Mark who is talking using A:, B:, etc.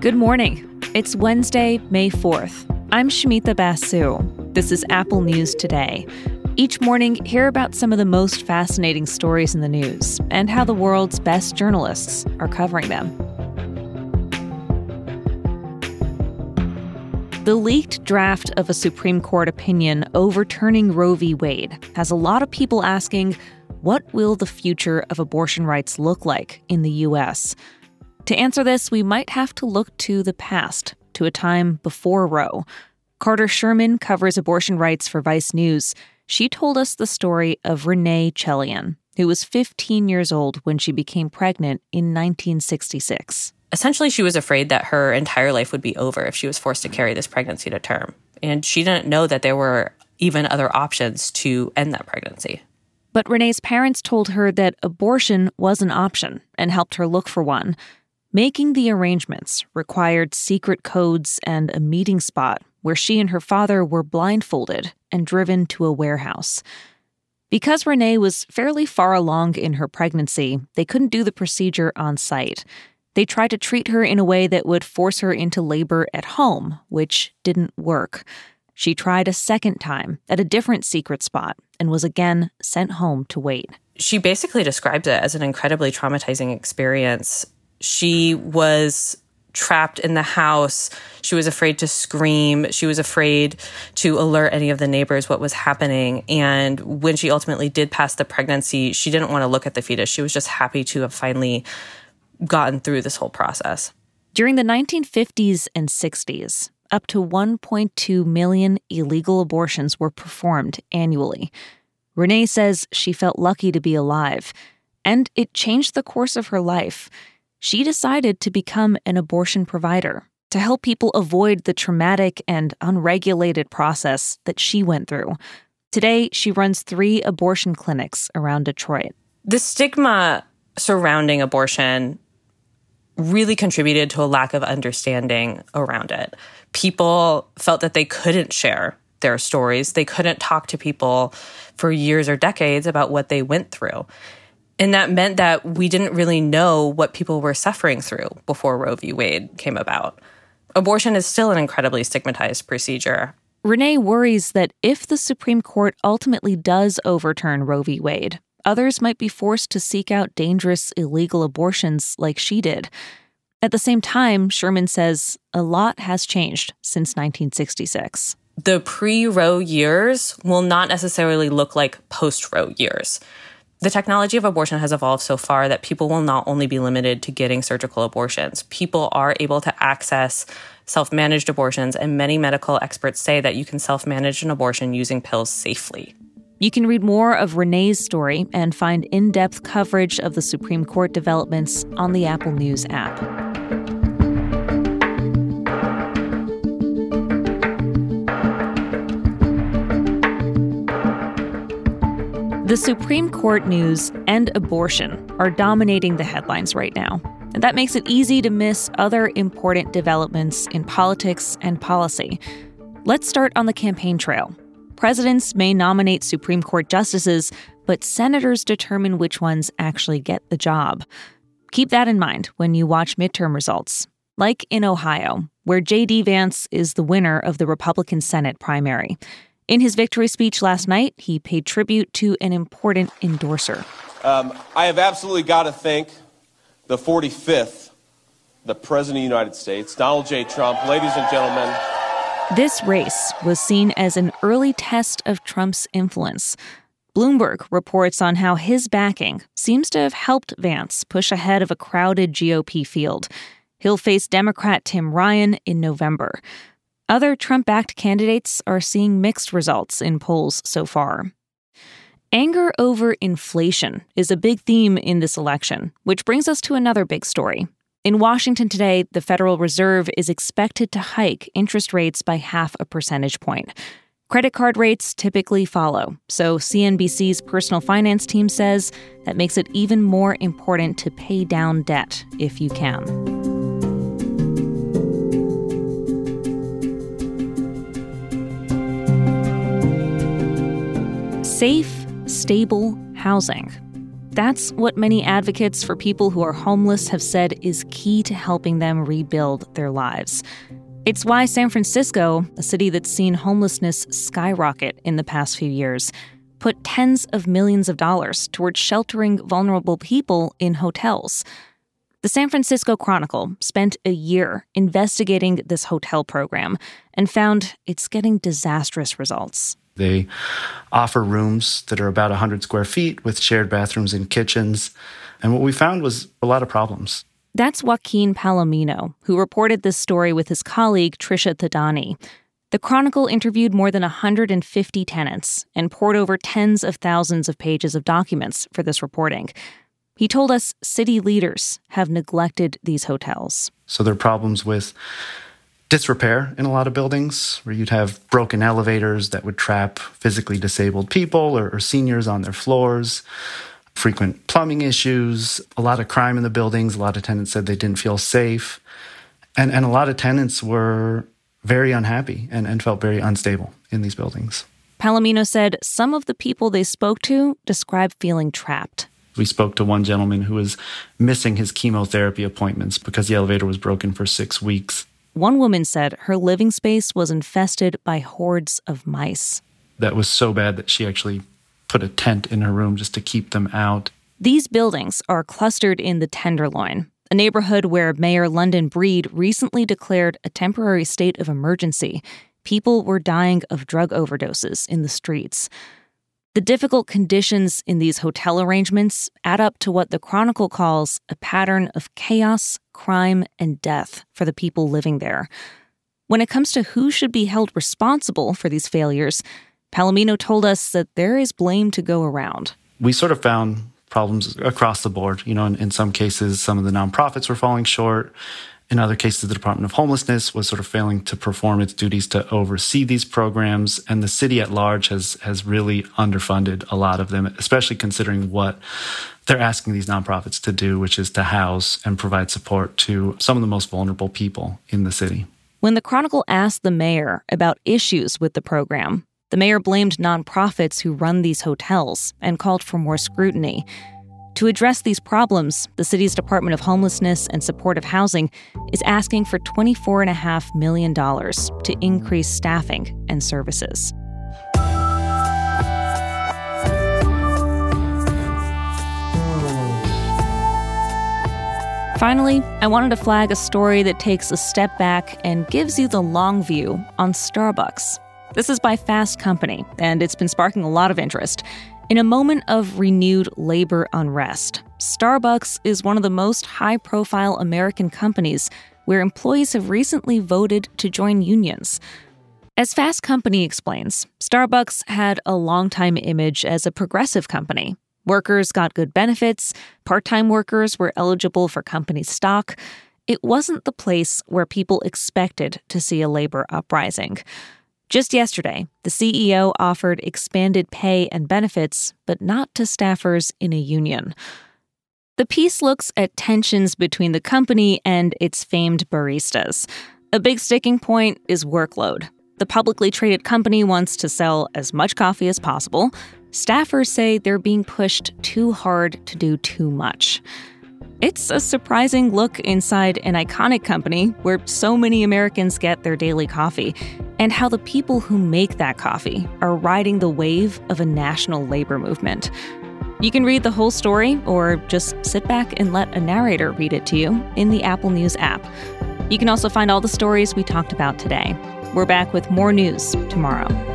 A: Good morning. It's Wednesday, May 4th. I'm Shamita Basu. This is Apple News Today. Each morning, hear about some of the most fascinating stories in the news and how the world's best journalists are covering them. The leaked draft of a Supreme Court opinion overturning Roe v. Wade has a lot of people asking what will the future of abortion rights look like in the U.S.? To answer this, we might have to look to the past, to a time before Roe. Carter Sherman covers abortion rights for Vice News. She told us the story of Renee Chelian, who was 15 years old when she became pregnant in 1966.
B: Essentially, she was afraid that her entire life would be over if she was forced to carry this pregnancy to term. And she didn't know that there were even other options to end that pregnancy.
A: But Renee's parents told her that abortion was an option and helped her look for one. Making the arrangements required secret codes and a meeting spot where she and her father were blindfolded and driven to a warehouse. Because Renee was fairly far along in her pregnancy, they couldn't do the procedure on site. They tried to treat her in a way that would force her into labor at home, which didn't work. She tried a second time at a different secret spot and was again sent home to wait.
B: She basically describes it as an incredibly traumatizing experience she was trapped in the house. She was afraid to scream. She was afraid to alert any of the neighbors what was happening. And when she ultimately did pass the pregnancy, she didn't want to look at the fetus. She was just happy to have finally gotten through this whole process.
A: During the 1950s and 60s, up to 1.2 million illegal abortions were performed annually. Renee says she felt lucky to be alive, and it changed the course of her life she decided to become an abortion provider to help people avoid the traumatic and unregulated process that she went through. Today, she runs three abortion clinics around Detroit.
B: The stigma surrounding abortion really contributed to a lack of understanding around it. People felt that they couldn't share their stories, they couldn't talk to people for years or decades about what they went through. And that meant that we didn't really know what people were suffering through before Roe v. Wade came about. Abortion is still an incredibly stigmatized procedure.
A: Renee worries that if the Supreme Court ultimately does overturn Roe v. Wade, others might be forced to seek out dangerous illegal abortions like she did. At the same time, Sherman says a lot has changed since 1966.
B: The pre Roe years will not necessarily look like post Roe years. The technology of abortion has evolved so far that people will not only be limited to getting surgical abortions, people are able to access self managed abortions, and many medical experts say that you can self manage an abortion using pills safely.
A: You can read more of Renee's story and find in depth coverage of the Supreme Court developments on the Apple News app. The Supreme Court news and abortion are dominating the headlines right now. And that makes it easy to miss other important developments in politics and policy. Let's start on the campaign trail. Presidents may nominate Supreme Court justices, but senators determine which ones actually get the job. Keep that in mind when you watch midterm results, like in Ohio, where J.D. Vance is the winner of the Republican Senate primary. In his victory speech last night, he paid tribute to an important endorser.
C: Um, I have absolutely got to thank the 45th, the President of the United States, Donald J. Trump. Ladies and gentlemen,
A: this race was seen as an early test of Trump's influence. Bloomberg reports on how his backing seems to have helped Vance push ahead of a crowded GOP field. He'll face Democrat Tim Ryan in November. Other Trump backed candidates are seeing mixed results in polls so far. Anger over inflation is a big theme in this election, which brings us to another big story. In Washington today, the Federal Reserve is expected to hike interest rates by half a percentage point. Credit card rates typically follow, so CNBC's personal finance team says that makes it even more important to pay down debt if you can. Safe, stable housing. That's what many advocates for people who are homeless have said is key to helping them rebuild their lives. It's why San Francisco, a city that's seen homelessness skyrocket in the past few years, put tens of millions of dollars towards sheltering vulnerable people in hotels. The San Francisco Chronicle spent a year investigating this hotel program and found it's getting disastrous results.
D: They offer rooms that are about 100 square feet with shared bathrooms and kitchens. And what we found was a lot of problems.
A: That's Joaquin Palomino, who reported this story with his colleague Trisha Thadani. The Chronicle interviewed more than 150 tenants and pored over tens of thousands of pages of documents for this reporting. He told us city leaders have neglected these hotels.
D: So there are problems with disrepair in a lot of buildings where you'd have broken elevators that would trap physically disabled people or, or seniors on their floors frequent plumbing issues, a lot of crime in the buildings. A lot of tenants said they didn't feel safe. And, and a lot of tenants were very unhappy and, and felt very unstable in these buildings.
A: Palomino said some of the people they spoke to described feeling trapped.
D: We spoke to one gentleman who was missing his chemotherapy appointments because the elevator was broken for six weeks.
A: One woman said her living space was infested by hordes of mice.
D: That was so bad that she actually put a tent in her room just to keep them out.
A: These buildings are clustered in the Tenderloin, a neighborhood where Mayor London Breed recently declared a temporary state of emergency. People were dying of drug overdoses in the streets. The difficult conditions in these hotel arrangements add up to what the Chronicle calls a pattern of chaos, crime, and death for the people living there. When it comes to who should be held responsible for these failures, Palomino told us that there is blame to go around.
D: We sort of found problems across the board. You know, in, in some cases, some of the nonprofits were falling short. In other cases, the Department of Homelessness was sort of failing to perform its duties to oversee these programs, and the city at large has has really underfunded a lot of them, especially considering what they're asking these nonprofits to do, which is to house and provide support to some of the most vulnerable people in the city.
A: When the Chronicle asked the mayor about issues with the program, the mayor blamed nonprofits who run these hotels and called for more scrutiny. To address these problems, the city's Department of Homelessness and Supportive Housing is asking for $24.5 million to increase staffing and services. Finally, I wanted to flag a story that takes a step back and gives you the long view on Starbucks. This is by Fast Company, and it's been sparking a lot of interest. In a moment of renewed labor unrest, Starbucks is one of the most high profile American companies where employees have recently voted to join unions. As Fast Company explains, Starbucks had a long-time image as a progressive company. Workers got good benefits, part time workers were eligible for company stock. It wasn't the place where people expected to see a labor uprising. Just yesterday, the CEO offered expanded pay and benefits, but not to staffers in a union. The piece looks at tensions between the company and its famed baristas. A big sticking point is workload. The publicly traded company wants to sell as much coffee as possible. Staffers say they're being pushed too hard to do too much. It's a surprising look inside an iconic company where so many Americans get their daily coffee, and how the people who make that coffee are riding the wave of a national labor movement. You can read the whole story or just sit back and let a narrator read it to you in the Apple News app. You can also find all the stories we talked about today. We're back with more news tomorrow.